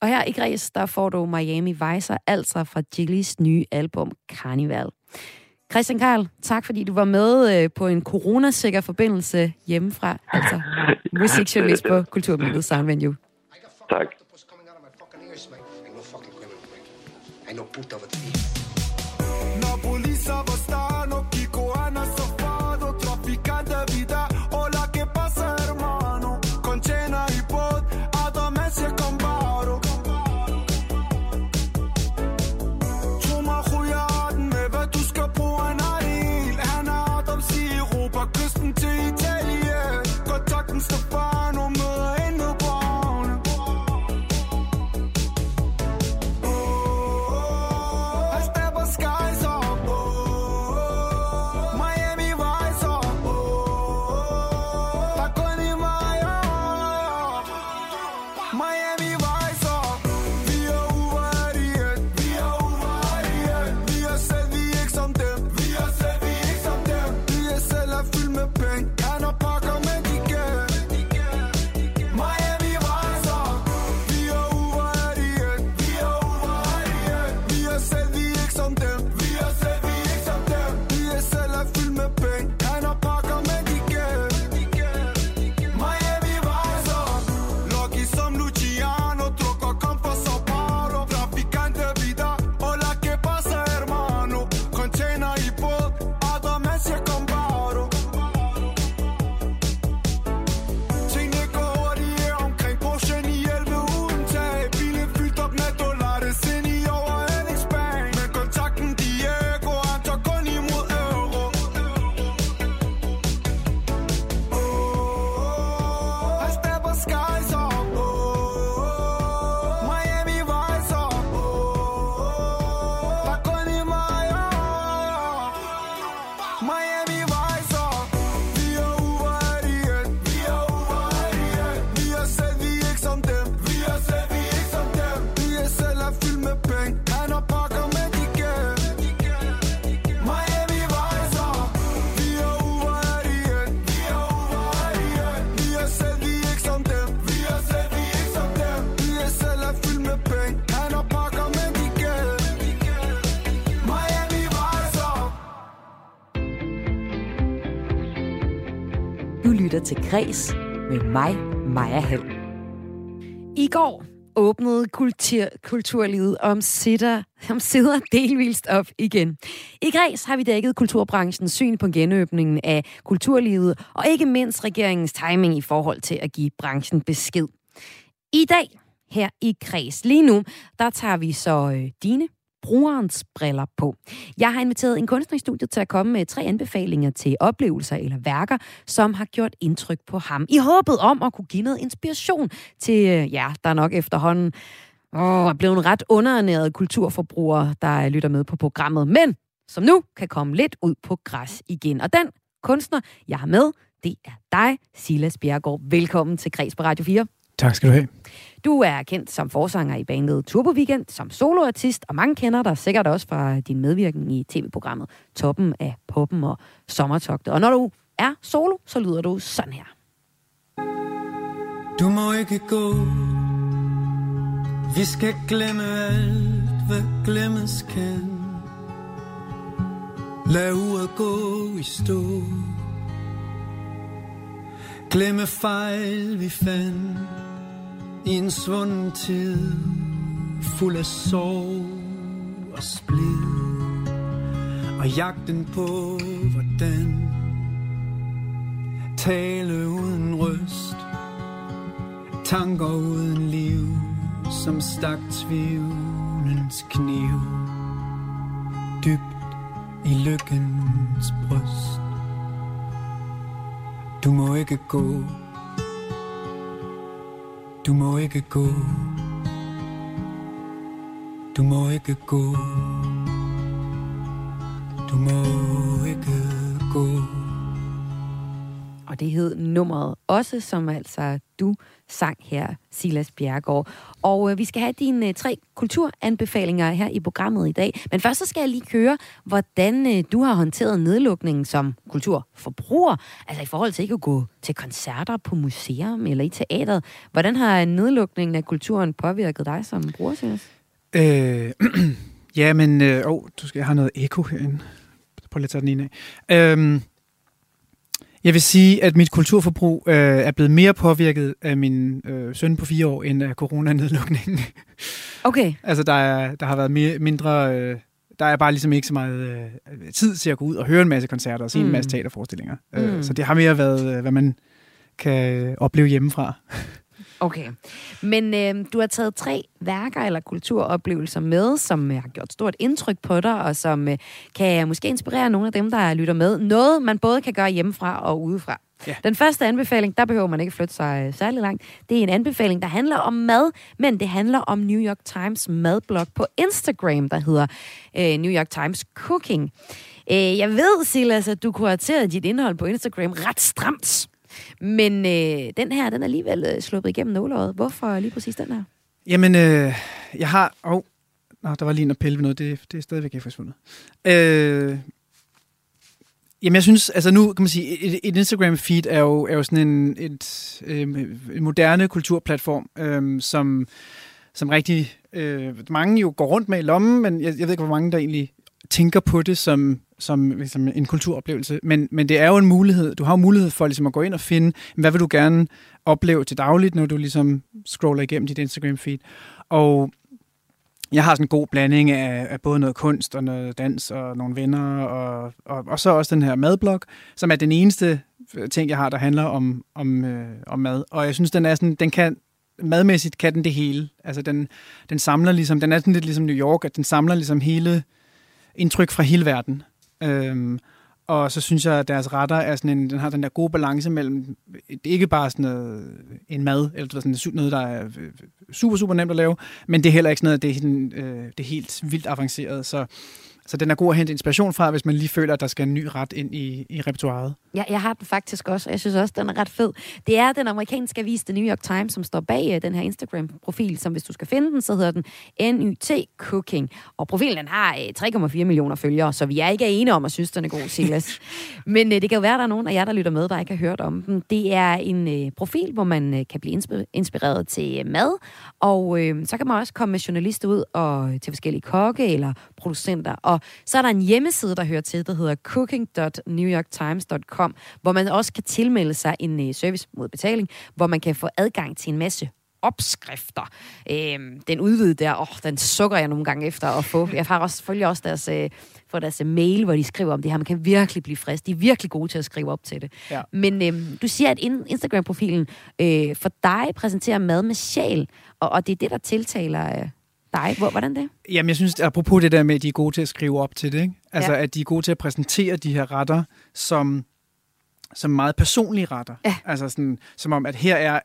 Og her i Græs, der får du Miami Vicer, altså fra Jillys nye album Carnival. Christian Karl, tak fordi du var med øh, på en coronasikker forbindelse hjemmefra, altså musikjournalist på Kulturmediet Soundvenue. Tak. til til Græs med mig, Maja Hall. I går åbnede kultur, kulturlivet om sitter, om sidder delvist op igen. I Græs har vi dækket kulturbranchens syn på genåbningen af kulturlivet, og ikke mindst regeringens timing i forhold til at give branchen besked. I dag, her i Græs, lige nu, der tager vi så øh, dine brugerens briller på. Jeg har inviteret en kunstner i studiet til at komme med tre anbefalinger til oplevelser eller værker, som har gjort indtryk på ham. I håbet om at kunne give noget inspiration til, øh, ja, der nok efterhånden åh, er blevet en ret underernæret kulturforbruger, der lytter med på programmet, men som nu kan komme lidt ud på græs igen. Og den kunstner, jeg har med, det er dig, Silas Bjergård. Velkommen til Græs på Radio 4. Tak skal du have. Du er kendt som forsanger i bandet Turbo Weekend, som soloartist, og mange kender dig sikkert også fra din medvirken i tv-programmet Toppen af Poppen og Sommertogtet. Og når du er solo, så lyder du sådan her. Du må ikke gå Vi skal glemme alt, hvad glemmes kan Lad uret gå i stå Glemme fejl, vi fandt i en svunden tid, fuld af sorg og splid. Og jagten på, hvordan tale uden røst, tanker uden liv, som stak tvivlens kniv. Dybt i lykkens bryst. Du må ikke gå du må ikke gå. Du må ikke gå. Du må ikke gå. Og det hed nummeret også, som altså du sang her, Silas Bjergård. Og øh, vi skal have dine øh, tre kulturanbefalinger her i programmet i dag. Men først så skal jeg lige høre, hvordan øh, du har håndteret nedlukningen som kulturforbruger. Altså i forhold til ikke at gå til koncerter på museum eller i teateret. Hvordan har nedlukningen af kulturen påvirket dig som bruger, Silas? Øh, ja, men... Øh, du skal have noget eko herinde. Prøv lige at tage den ene af. Øh, jeg vil sige, at mit kulturforbrug øh, er blevet mere påvirket af min øh, søn på fire år, end af coronanedlukningen. Okay. altså, der, er, der har været mere, mindre... Øh, der er bare ligesom ikke så meget øh, tid til at gå ud og høre en masse koncerter og se mm. en masse teaterforestillinger. Mm. Øh, så det har mere været, øh, hvad man kan opleve hjemmefra. Okay. Men øh, du har taget tre værker eller kulturoplevelser med, som øh, har gjort stort indtryk på dig, og som øh, kan måske inspirere nogle af dem, der lytter med. Noget, man både kan gøre hjemmefra og udefra. Ja. Den første anbefaling, der behøver man ikke flytte sig øh, særlig langt. Det er en anbefaling, der handler om mad, men det handler om New York Times madblog på Instagram, der hedder øh, New York Times Cooking. Øh, jeg ved, Silas, at du kuraterede dit indhold på Instagram ret stramt. Men øh, den her, den er alligevel øh, sluppet igennem nåløjet. Hvorfor lige præcis den her? Jamen, øh, jeg har... Oh, Nå, der var lige en at pille ved noget. Det, det er stadigvæk ikke forsvundet. Øh, jamen, jeg synes... Altså nu kan man sige, et, et Instagram-feed er jo, er jo sådan en, et, øh, en moderne kulturplatform, øh, som, som rigtig øh, mange jo går rundt med i lommen, men jeg, jeg ved ikke, hvor mange der egentlig tænker på det som, som ligesom en kulturoplevelse. Men, men det er jo en mulighed. Du har jo mulighed for ligesom at gå ind og finde, hvad vil du gerne opleve til dagligt, når du ligesom scroller igennem dit Instagram-feed. Og jeg har sådan en god blanding af, af både noget kunst og noget dans og nogle venner, og, og, og så også den her madblog, som er den eneste ting, jeg har, der handler om, om, øh, om mad. Og jeg synes, den er sådan, den kan madmæssigt kan den det hele. Altså den, den samler ligesom, den er sådan lidt ligesom New York, at den samler ligesom hele indtryk fra hele verden. Øhm, og så synes jeg, at deres retter er sådan en, den har den der gode balance mellem, det er ikke bare sådan noget, en mad, eller sådan noget, der er øh, øh, super, super nemt at lave, men det er heller ikke sådan noget, det er, sådan, øh, det er helt vildt avanceret. Så så den er god at hente inspiration fra, hvis man lige føler, at der skal en ny ret ind i, i repertoireet. Ja, jeg har den faktisk også, jeg synes også, den er ret fed. Det er den amerikanske avis The New York Times, som står bag uh, den her Instagram-profil, som hvis du skal finde den, så hedder den NYT Cooking. Og profilen den har uh, 3,4 millioner følgere, så vi er ikke enige om at synes, den er god, Silas. Men uh, det kan jo være, at der er nogen af jer, der lytter med, der ikke har hørt om den. Det er en profil, hvor man kan blive inspireret til mad, og så kan man også komme med journalister ud og til forskellige kokke eller producenter og Og så er der en hjemmeside, der hører til, der hedder cooking.newyorktimes.com, hvor man også kan tilmelde sig en øh, service mod betaling, hvor man kan få adgang til en masse opskrifter. Øhm, den udvidede der, åh, den sukker jeg nogle gange efter at få. Jeg har også, følger også deres, øh, for deres mail, hvor de skriver om det her. Man kan virkelig blive frisk. De er virkelig gode til at skrive op til det. Ja. Men øhm, du siger, at in- Instagram-profilen øh, for dig præsenterer mad med sjæl, og, og det er det, der tiltaler øh, dig. Hvor, hvordan det? Jamen, jeg synes, apropos det der med, at de er gode til at skrive op til det, ikke? Altså, Ja. at de er gode til at præsentere de her retter som, som meget personlige retter. Ja. Altså, sådan, som om, at her er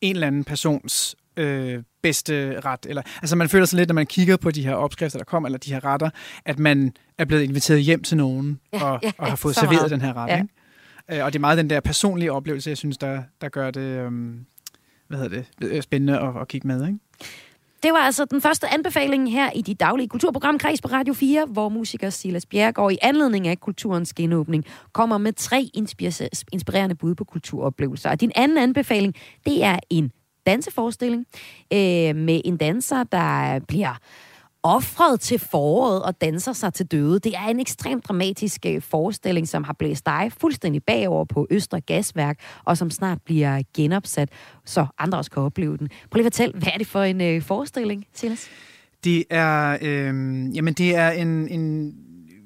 en eller anden persons øh, bedste ret. Eller, altså, man føler sig lidt, når man kigger på de her opskrifter, der kommer, eller de her retter, at man er blevet inviteret hjem til nogen, Ja, og, ja, og har fået serveret meget. den her ret, Ja. ikke? Øh, Og det er meget den der personlige oplevelse, jeg synes, der, der gør det, øhm, hvad hedder det, spændende at, at kigge med, ikke? Det var altså den første anbefaling her i dit daglige kulturprogram Kreds på Radio 4, hvor musiker Silas Bjergård i anledning af kulturens genåbning kommer med tre inspirerende bud på kulturoplevelser. Og din anden anbefaling, det er en danseforestilling øh, med en danser, der bliver offret til foråret og danser sig til døde. Det er en ekstremt dramatisk øh, forestilling, som har blæst dig fuldstændig bagover på Østre Gasværk, og som snart bliver genopsat, så andre også kan opleve den. Prøv lige at fortæl, hvad er det for en øh, forestilling, Silas? Det er, øh, jamen det er en, en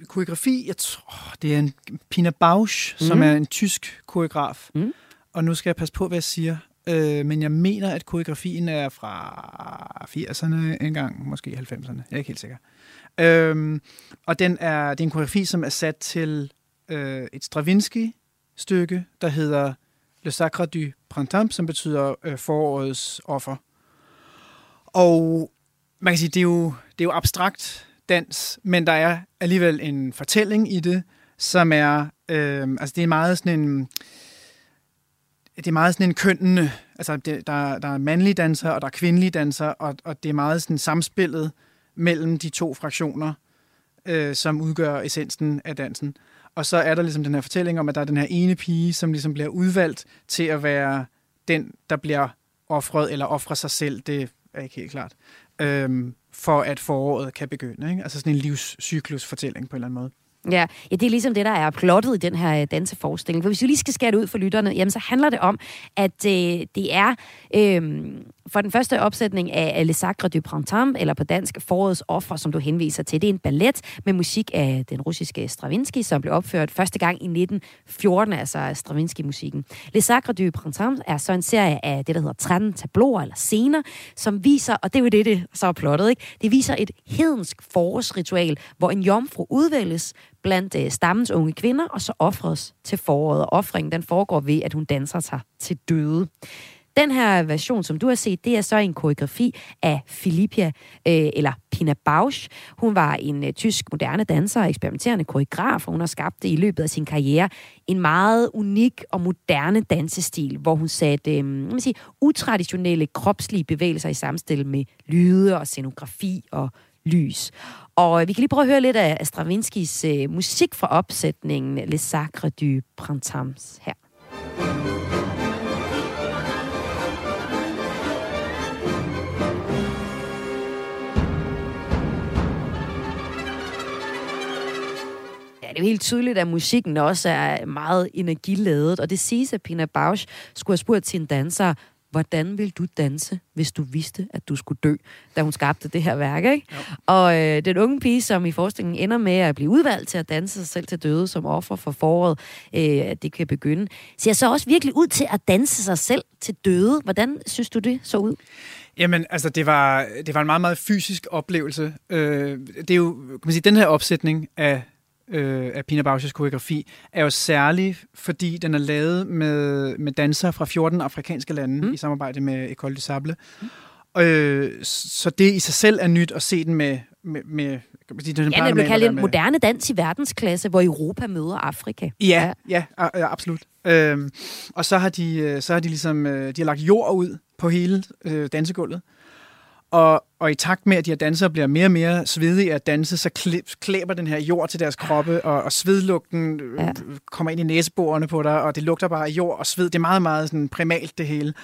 koreografi, jeg tror, det er en Pina Bausch, mm. som er en tysk koreograf. Mhm. Og nu skal jeg passe på, hvad jeg siger. Øh, men jeg mener, at koreografien er fra 80'erne engang, måske 90'erne. Jeg er ikke helt sikker. Øh, og den er, det er en koreografi, som er sat til øh, et Stravinsky-stykke, der hedder Le Sacre du Printemps, som betyder øh, forårets offer. Og man kan sige, det er jo, det er jo abstrakt dans, men der er alligevel en fortælling i det, som er, øh, altså det er meget sådan en, det er meget sådan en kønnende, altså det, der, der er mandlige dansere, og der er kvindelige dansere, og, og det er meget sådan samspillet mellem de to fraktioner, øh, som udgør essensen af dansen. Og så er der ligesom den her fortælling om, at der er den her ene pige, som ligesom bliver udvalgt til at være den, der bliver offret, eller offrer sig selv, det er ikke helt klart, øhm, for at foråret kan begynde. Ikke? Altså sådan en livscyklus-fortælling på en eller anden måde. Ja, ja, det er ligesom det, der er plottet i den her øh, danseforestilling. For hvis vi lige skal skære det ud for lytterne, jamen så handler det om, at øh, det er øh, for den første opsætning af Le Sacre du Printemps, eller på dansk Forårets Offer, som du henviser til. Det er en ballet med musik af den russiske Stravinsky, som blev opført første gang i 1914, altså Stravinsky-musikken. Le Sacre du Printemps er så en serie af det, der hedder 13 tabloer eller scener, som viser, og det er jo det, det så er plottet, ikke? Det viser et hedensk forårsritual, hvor en jomfru udvælges blandt øh, stammens unge kvinder, og så offres til foråret. Og offringen, den foregår ved, at hun danser sig til døde. Den her version, som du har set, det er så en koreografi af Filippia, øh, eller Pina Bausch. Hun var en øh, tysk moderne danser og eksperimenterende koreograf, og hun har skabt øh, i løbet af sin karriere en meget unik og moderne dansestil, hvor hun satte øh, man sige, utraditionelle kropslige bevægelser i samstil med lyde og scenografi og lys. Og øh, vi kan lige prøve at høre lidt af Stravinskis øh, musik fra opsætningen Les Sacre du Printemps her. Det er jo helt tydeligt, at musikken også er meget energiladet, og det siges, at Pina Bausch skulle have spurgt sin danser, hvordan vil du danse, hvis du vidste, at du skulle dø, da hun skabte det her værk, ikke? Ja. Og øh, den unge pige, som i forestillingen ender med at blive udvalgt til at danse sig selv til døde som offer for foråret, øh, at det kan begynde, ser så også virkelig ud til at danse sig selv til døde. Hvordan synes du, det så ud? Jamen, altså, det var, det var en meget, meget fysisk oplevelse. Øh, det er jo, kan man sige, den her opsætning af, øh, af Pina Bausch's koreografi er jo særlig, fordi den er lavet med, med dansere fra 14 afrikanske lande mm. i samarbejde med École du Sable. Mm. Øh, så det i sig selv er nyt at se den med... med, med den Ja, det kaldt være en moderne dans i verdensklasse, hvor Europa møder Afrika. Ja, ja, ja, ja absolut. Øhm, og så har de, øh, så har de ligesom, øh, de har lagt jord ud på hele øh, dansegulvet. Og, og i takt med, at de her dansere bliver mere og mere svedige at danse, så klæ- klæber den her jord til deres kroppe, og, og svedlugten øh, Ja. kommer ind i næseborene på dig, og det lugter bare af jord og sved. Det er meget, meget sådan primalt, det hele.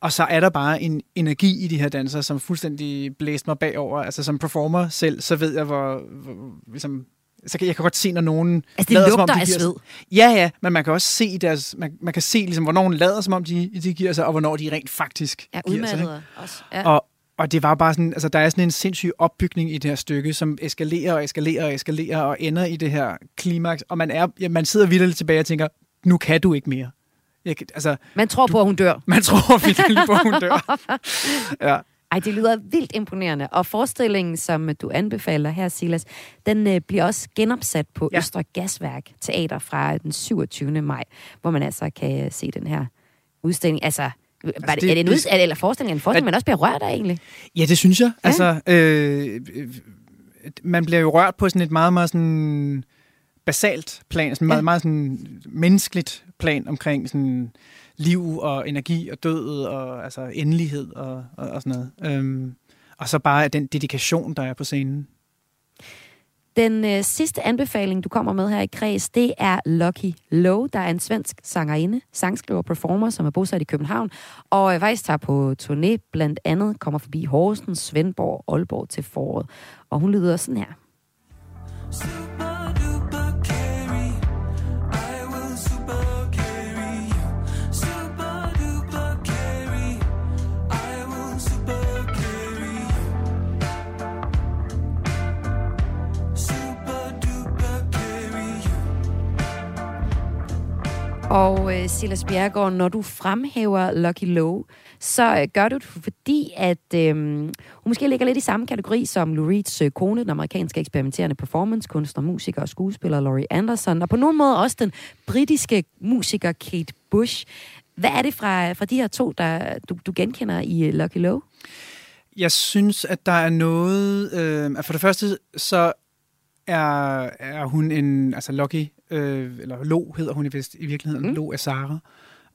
Og så er der bare en energi i de her dansere, som fuldstændig blæste mig bagover. Altså som performer selv, så ved jeg, hvor, hvor ligesom, så kan jeg kan godt se, når nogen Altså, det lader, lugter som om, de af sved. Ja, ja, men man kan også se deres, man, man kan se, ligesom, hvornår nogen lader, som om de, de giver sig, og hvornår de rent faktisk Ja, giver sig. ikke? også. Ja. Og, og det var bare sådan, altså der er sådan en sindssyg opbygning i det her stykke, som eskalerer og eskalerer og eskalerer og ender i det her klimaks, og man, er, ja, man sidder vildt tilbage og tænker, nu kan du ikke mere. Jeg, altså, Man tror på, at hun dør. man tror virkelig på, at hun dør. Ja. Ej, det lyder vildt imponerende. Og forestillingen, som du anbefaler her, Silas, den øh, bliver også genopsat på. Ja. Østre Gasværk Teater fra den 27. maj, hvor man altså kan øh, se den her udstilling. Altså, altså det- det, er det en det- eller forestilling, en forestilling, man også bliver rørt af egentlig? Ja, det synes jeg. Ja. Ja. Altså, øh, øh, man bliver jo rørt på sådan et meget, meget sådan basalt plan, sådan Ja. meget, meget sådan menneskeligt plan omkring sådan liv og energi og død og altså endelighed og, og, og sådan noget. Øhm, og så bare den dedikation, der er på scenen. Den øh, sidste anbefaling, du kommer med her i Kreds, det er Lucky Low, der er en svensk sangerinde, sangskriver performer, som er bosat i København, og øh, faktisk tager på turné, blandt andet kommer forbi Horsens, Svendborg og Aalborg til foråret. Og hun lyder sådan her. Og øh, Silas Bjergård, når du fremhæver Lucky Low, så øh, gør du det fordi, at øh, hun måske ligger lidt i samme kategori som Lou Reeds øh, kone, den amerikanske eksperimenterende performancekunstner, musiker og skuespiller Laurie Anderson, og på nogen måde også den britiske musiker Kate Bush. Hvad er det fra, fra de her to, der du, du genkender i øh, Lucky Low? Jeg synes, at der er noget... Øh, for det første, så er, er hun en... Altså Lucky, øh, eller Lo hedder hun i, vist, i virkeligheden. Mm. Lo er Sara.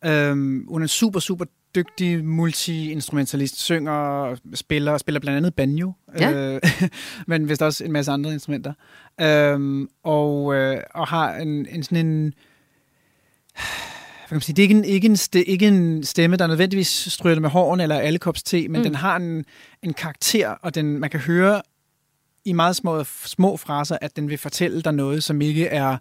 Øh, hun er en super, super dygtig multi-instrumentalist. Synger, spiller, spiller blandt andet banjo. Ja. Øh, men vist også en masse andre instrumenter. Øh, og, øh, og har en, en sådan en... Hvad kan man sige, det er ikke en, ikke, en ste, ikke en stemme, der nødvendigvis stryger med hårene eller alle kops te, men mm. den har en, en karakter, og den, man kan høre i meget små, små fraser, at den vil fortælle dig noget, som ikke er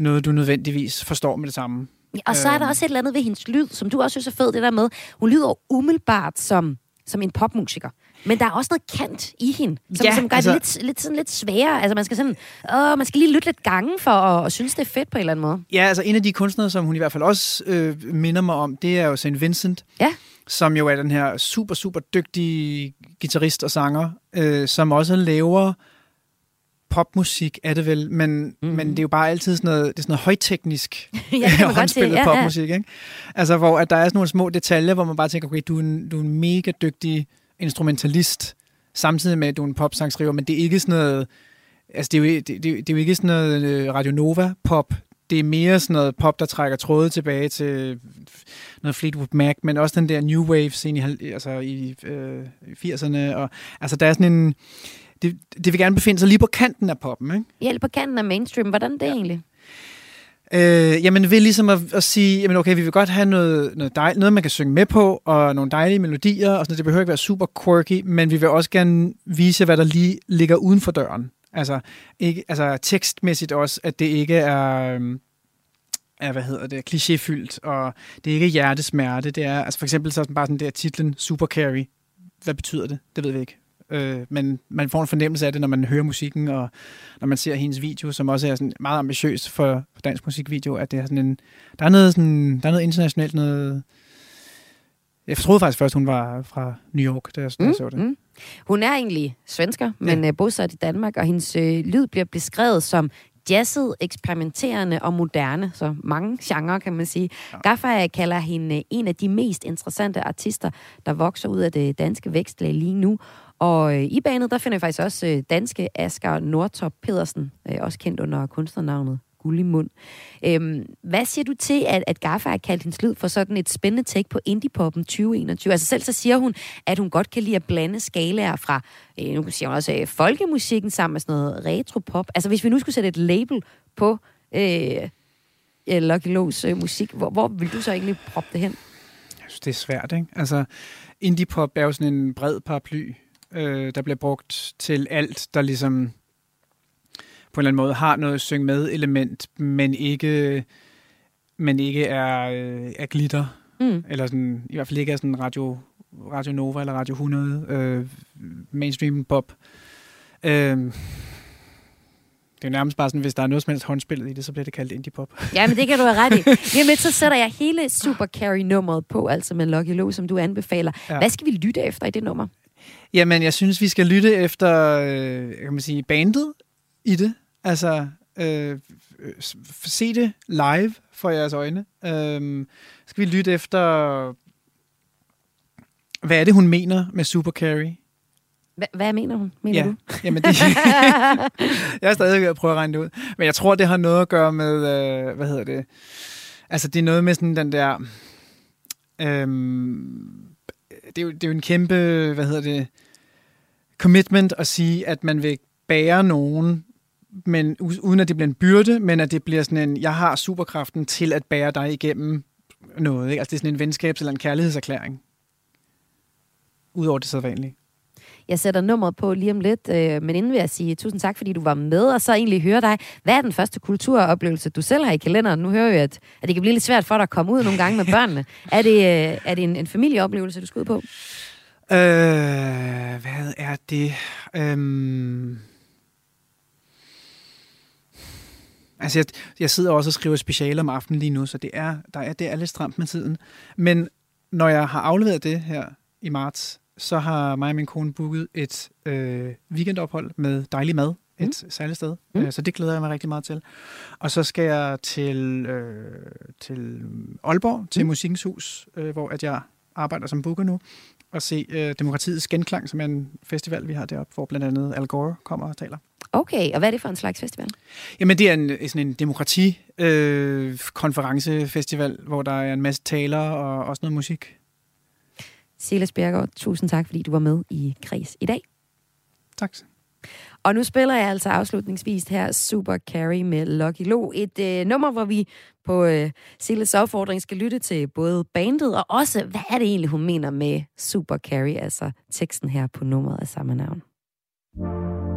noget, du nødvendigvis forstår med det samme. Ja, og så er der Øhm. også et eller andet ved hendes lyd, som du også synes er fed, det der med, hun lyder umiddelbart som, som en popmusiker. Men der er også noget kant i hende, som, Ja, som gør altså- det lidt, lidt, sådan lidt sværere. Altså man skal sådan, åh, man skal lige lytte lidt gange for at, at synes, det er fedt på en eller anden måde. Ja, altså en af de kunstnere, som hun i hvert fald også øh, minder mig om, det er jo St. Vincent, Ja. som jo er den her super, super dygtige guitarist og sanger, øh, som også laver popmusik, er det vel, men, mm-hmm. men det er jo bare altid sådan noget, det er sådan noget højteknisk ja, håndspillet Ja, ja. popmusik, ikke? Altså, hvor at der er sådan nogle små detaljer, hvor man bare tænker, okay, du er en, du er en mega dygtig instrumentalist, samtidig med, at du er en popsangskriver, men det er ikke sådan noget, altså det er jo, det, det, det er jo ikke sådan noget øh, Radio Nova-pop, det er mere sådan noget pop, der trækker tråde tilbage til noget Fleetwood Mac, men også den der New Wave scene i, altså i øh, 80'erne. Og, altså der er sådan en... Det, det vil gerne befinde sig lige på kanten af poppen, ikke? Hjælp på kanten af mainstream. Hvordan det ja. egentlig? Øh, jamen ved ligesom at, at sige, jamen okay, vi vil godt have noget, noget, dej, noget, man kan synge med på, og nogle dejlige melodier, og sådan. Det behøver ikke være super quirky, men vi vil også gerne vise, hvad der lige ligger uden for døren. Altså, ikke, altså tekstmæssigt også, at det ikke er, øhm, er hvad hedder det, klichéfyldt, og det er ikke hjertesmerte. Det er, altså for eksempel så er bare sådan der titlen Super Carry. Hvad betyder det? Det ved vi ikke. Øh, men man får en fornemmelse af det, når man hører musikken, og når man ser hendes video, som også er sådan meget ambitiøs for, for dansk musikvideo, at det er sådan en, der er noget, sådan, der er noget internationalt, noget... Jeg troede faktisk først, hun var fra New York, da jeg, mm, så det. Mm. Hun er egentlig svensker, men ja. bosat i Danmark, og hendes øh, lyd bliver beskrevet som jazzet, eksperimenterende og moderne, så mange genrer, kan man sige. Ja. Gaffa kalder hende en af de mest interessante artister, der vokser ud af det danske vækstlag lige nu. Og øh, i banet, der finder vi faktisk også øh, danske Asger Nordtop Pedersen, øh, også kendt under kunstnernavnet Gullimund. Øhm, hvad siger du til, at, at Gaffa har kaldt hendes lyd for sådan et spændende take på indie-poppen 2021? Altså selv så siger hun, at hun godt kan lide at blande skalaer fra, øh, nu siger hun også, øh, folkemusikken sammen med sådan noget retro-pop. Altså hvis vi nu skulle sætte et label på øh, øh Lucky Lows øh, musik, hvor, hvor vil du så egentlig proppe det hen? Jeg synes, det er svært, ikke? Altså, indie pop er jo sådan en bred paraply, øh, der bliver brugt til alt, der ligesom på en eller anden måde har noget synge med element, men ikke, men ikke er, øh, er glitter. Mm. Eller sådan, i hvert fald ikke er sådan Radio, Radio Nova eller Radio 100 øh, mainstream pop. Øh, det er jo nærmest bare sådan, hvis der er noget som helst håndspillet i det, så bliver det kaldt indie pop. Ja, men det kan du have ret i. Med, så sætter jeg hele Super Carry-nummeret på, altså med Lucky Low, som du anbefaler. Ja. Hvad skal vi lytte efter i det nummer? Jamen, jeg synes, vi skal lytte efter, øh, kan man sige, bandet i det. Altså, øh, se det live for jeres øjne. Øh, skal vi lytte efter, hvad er det, hun mener med Super Carry? Hva- hvad mener hun? Mener Ja. du? Jamen, det, jeg er stadig ved at prøve at regne det ud. Men jeg tror, det har noget at gøre med, øh, hvad hedder det? Altså, det er noget med sådan den der... Øhm, det, er jo, det er jo en kæmpe, hvad hedder det, commitment at sige, at man vil bære nogen, men uden at det bliver en byrde, men at det bliver sådan en, jeg har superkraften til at bære dig igennem noget. Ikke? Altså, det er sådan en venskabs- eller en kærlighedserklæring. Udover det sædvanlige. Jeg sætter nummeret på lige om lidt, øh, men inden vil jeg sige tusind tak, fordi du var med, og så egentlig høre dig. Hvad er den første kulturoplevelse, du selv har i kalenderen? Nu hører vi, at, at det kan blive lidt svært for dig at komme ud nogle gange med børnene. Er det, øh, er det en, en familieoplevelse, du skal ud på? Øh, hvad er det? Øhm... Altså, jeg, jeg sidder også og skriver speciale om aftenen lige nu, så det er, der er, det er lidt stramt med tiden. Men når jeg har afleveret det her i marts, så har mig og min kone booket et øh, weekendophold med dejlig mad et mm. særligt sted. Mm. Mm. Øh, så det glæder jeg mig rigtig meget til. Og så skal jeg til, øh, til Aalborg, til mm. Musikkens Hus, øh, hvor at jeg arbejder som booker nu, og se øh, Demokratiets Genklang, som er en festival, vi har deroppe, hvor blandt andet Al Gore kommer og taler. Okay, og hvad er det for en slags festival? Jamen, det er en, sådan en demokrati-konferencefestival, hvor der er en masse taler og også noget musik. Silas Bjergaard, tusind tak, fordi du var med i Kreds i dag. Tak. Og nu spiller jeg altså afslutningsvis her Super Carry med Lucky Lo. Et øh, nummer, hvor vi på øh, Silas opfordring skal lytte til både bandet og også, hvad er det egentlig, hun mener med Super Carry, altså teksten her på nummeret af samme navn. I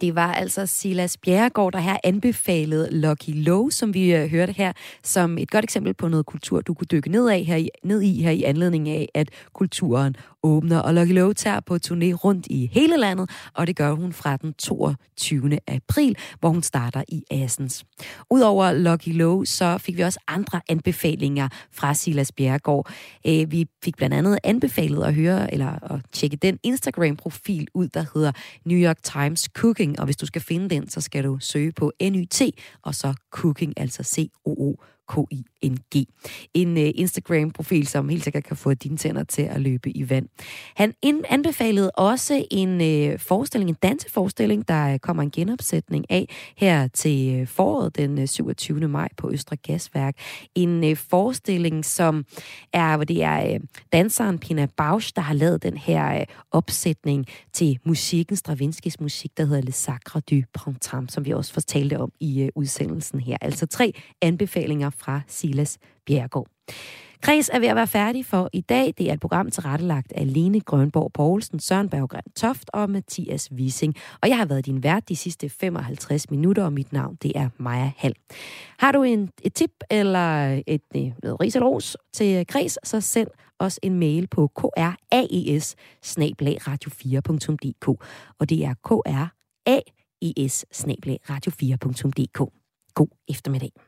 Det var altså Silas Bjerregaard, der her anbefalede Lucky Low, som vi øh, hørte her, som et godt eksempel på noget kultur, du kunne dykke ned, af her i, ned i her i anledning af, at kulturen åbner. Og Lucky Low tager på turné rundt i hele landet, og det gør hun fra den 22. april, hvor hun starter i Assens. Udover Lucky Low, så fik vi også andre anbefalinger fra Silas Bjerregaard. Øh, vi fik blandt andet anbefalet at høre, eller at tjekke den Instagram-profil ud, der hedder New York Times Cooking, og hvis du skal finde den, så skal du søge på NYT, og så Cooking, altså C-O-O K-I-N-G. En øh, Instagram-profil, som helt sikkert kan få dine tænder til at løbe i vand. Han ind- anbefalede også en øh, forestilling, en danseforestilling, der øh, kommer en genopsætning af her til øh, foråret den øh, 27. maj på Østre Gasværk. En øh, forestilling, som er, hvor det er øh, danseren Pina Bausch, der har lavet den her øh, opsætning til musikken, Stravinskis musik, der hedder Le Sacre du Printemps, som vi også fortalte om i øh, udsendelsen her. Altså tre anbefalinger fra Silas Bjergård. Kreds er ved at være færdig for i dag. Det er et program tilrettelagt af Lene Grønborg Poulsen, Søren Berggren Toft og Mathias Wissing. Og jeg har været din vært de sidste 55 minutter, og mit navn det er Maja Hall. Har du en, et tip eller et, øh, et et ris eller ros til Kreds, så send os en mail på kraes radio4.dk og det er kraes radio4.dk. God eftermiddag.